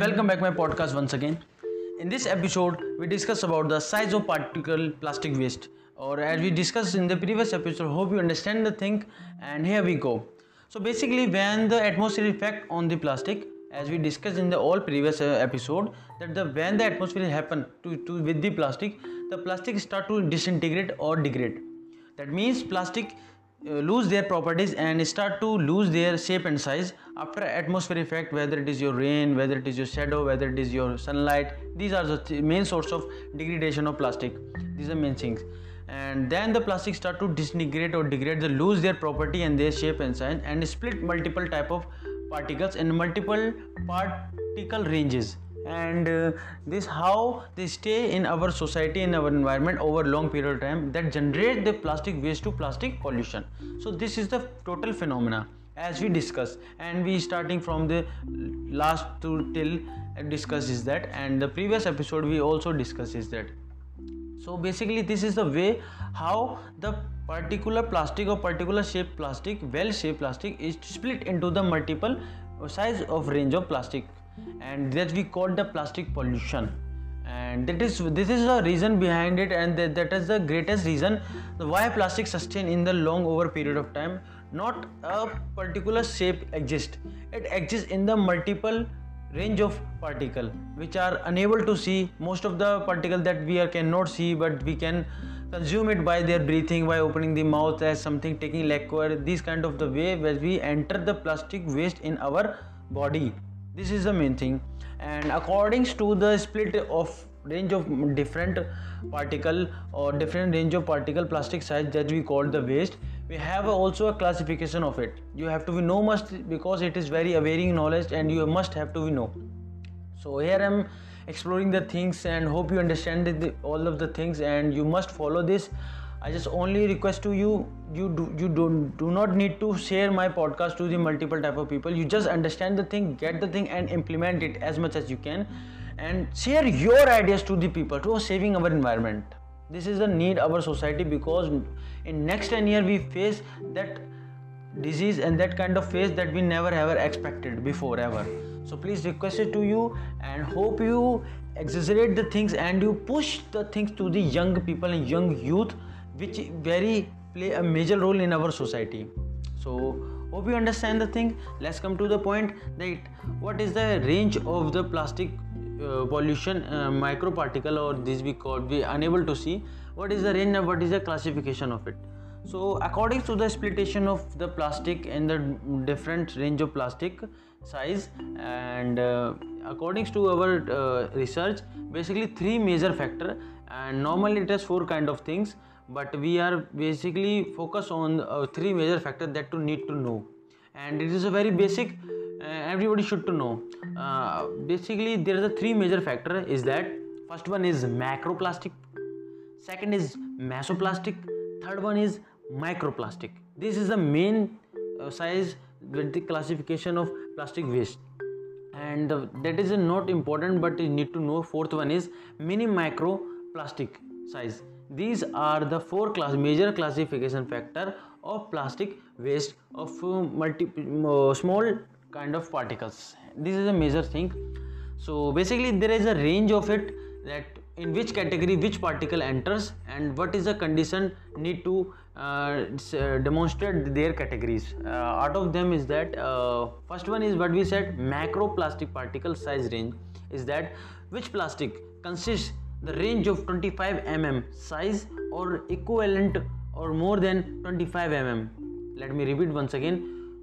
welcome back my podcast once again. In this episode, we discuss about the size of particle plastic waste. Or as we discussed in the previous episode, hope you understand the thing. And here we go. So basically, when the atmosphere effect on the plastic, as we discussed in the all previous uh, episode, that the when the atmosphere happen to, to with the plastic, the plastic start to disintegrate or degrade. That means plastic Uh, lose their properties and start to lose their shape and size after atmosphere effect whether it is your rain whether it is your shadow whether it is your sunlight. These are the th- main source of degradation of plastic. These are main things. And then the plastic start to disintegrate or degrade they lose their property and their shape and size and split multiple type of particles in multiple particle ranges and uh, this how they stay in our society in our environment over long period of time that generate the plastic waste to plastic pollution. So this is the total phenomena as we discuss. And we starting from the last to till discuss is that. And the previous episode we also discuss is that. So basically this is the way how the particular plastic or particular shape plastic well shaped plastic is split into the multiple size of range of plastic and that we call the plastic pollution. And that is this is the reason behind it and that, that is the greatest reason why plastic sustain in the long over period of time. Not a particular shape exists. It exists in the multiple range of particle which are unable to see most of the particle that we are cannot see but we can consume it by their breathing by opening the mouth as something taking liquid this kind of the way where we enter the plastic waste in our body this is the main thing. And according to the split of range of different particle or different range of particle plastic size that we call the waste we have also a classification of it. You have to be know must because it is very varying knowledge and you must have to be know. So here i'm exploring the things and hope you understand all of the things and you must follow this i just only request to you you do you don't do not need to share my podcast to the multiple type of people. You just understand the thing get the thing and implement it as much as you can and share your ideas to the people to saving our environment. This is the need our society because in next 10 year we face that disease and that kind of phase that we never ever expected before ever. So please request it to you and hope you exaggerate the things and you push the things to the young people and young youth which very play a major role in our society. So hope you understand the thing. Let's come to the point. That what is the range of the plastic uh, pollution uh, microparticle or this we call we unable to see? What is the range and what is the classification of it? So according to the splitation of the plastic and the different range of plastic size and uh, according to our uh, research basically three major factor and normally it has four kind of things but we are basically focus on uh, three major factors that you need to know. And it is a very basic uh, everybody should to know. Uh, basically there is a three major factor is that first one is macroplastic second is mesoplastic third one is microplastic. This is the main uh, size with the classification of plastic waste. And uh, that is not important but you need to know. Fourth one is mini micro plastic size these are the four class major classification factor of plastic waste of uh, multi uh, small kind of particles. This is a major thing. So basically there is a range of it that in which category which particle enters and what is the condition need to uh, demonstrate their categories. Uh, out of them is that uh, first one is what we said macro plastic particle size range is that which plastic consists the range of 25 mm size or equivalent or more than 25 mm let me repeat once again.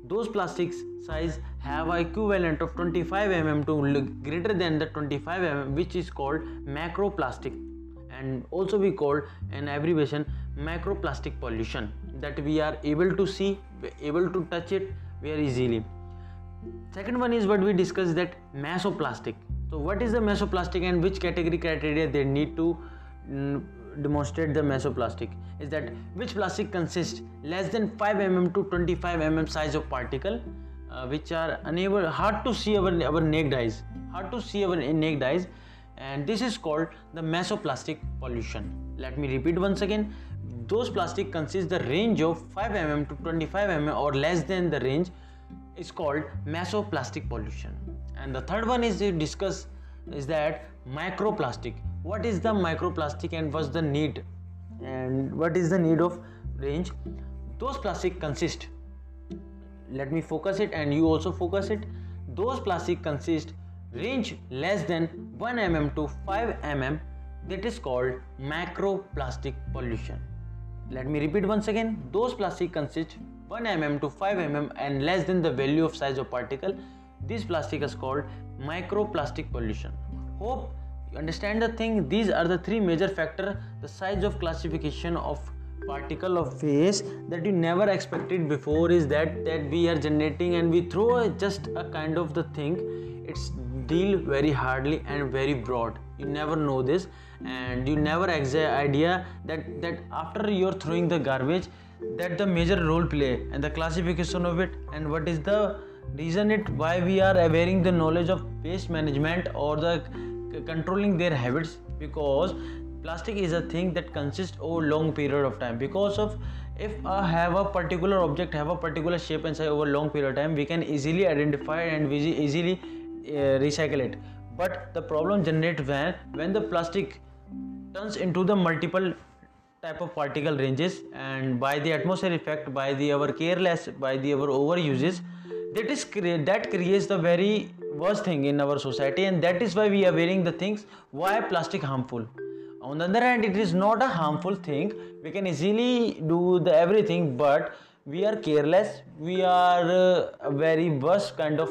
Those plastics size have equivalent of 25 mm to greater than the 25 mm which is called macroplastic and also we call an abbreviation microplastic pollution that we are able to see able to touch it very easily. Second one is what we discussed that mesoplastic so what is the mesoplastic and which category criteria they need to mm, demonstrate the mesoplastic? Is that which plastic consists less than 5 mm to 25 mm size of particle uh, which are unable hard to see our, our naked eyes hard to see our naked eyes and this is called the mesoplastic pollution. Let me repeat once again. Those plastic consists the range of 5 mm to 25 mm or less than the range is called mesoplastic pollution and the third one is to discuss is that microplastic. What is the microplastic and what's the need? And what is the need of range? Those plastic consist let me focus it and you also focus it. Those plastic consist range less than 1 mm to 5 mm. That is called macroplastic pollution. Let me repeat once again. Those plastic consist 1 mm to 5 mm and less than the value of size of particle this plastic is called microplastic pollution. Hope you understand the thing. These are the three major factor the size of classification of particle of waste that you never expected before is that that we are generating and we throw just a kind of the thing. It's deal very hardly and very broad. You never know this and you never exact idea that that after you're throwing the garbage that the major role play and the classification of it and what is the reason it why we are availing the knowledge of waste management or the controlling their habits because plastic is a thing that consists over long period of time. Because of if I have a particular object have a particular shape and size over long period of time we can easily identify and we easily uh, recycle it. But the problem generates when when the plastic turns into the multiple type of particle ranges and by the atmosphere effect by the our careless by the our overuses that is that creates the very worst thing in our society and that is why we are wearing the things why plastic harmful? On the other hand it is not a harmful thing. We can easily do the everything but we are careless. We are uh, a very worst kind of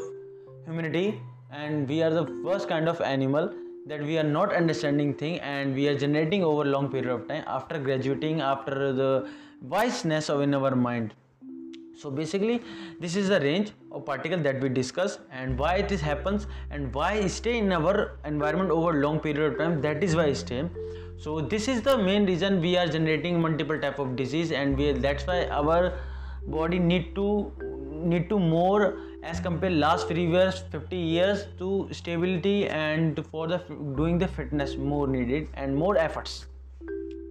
humanity and we are the first kind of animal that we are not understanding thing and we are generating over long period of time after graduating after the wiseness of in our mind so basically this is the range of particle that we discuss and why this happens and why stay in our environment over long period of time. That is why stay. So this is the main reason we are generating multiple type of disease and we that's why our body need to need to more as compared last previous 50 years to stability and for the doing the fitness more needed and more efforts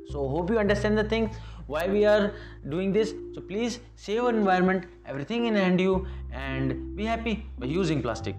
so hope you understand the thing why we are doing this. So please save our environment everything in hand you and be happy by using plastic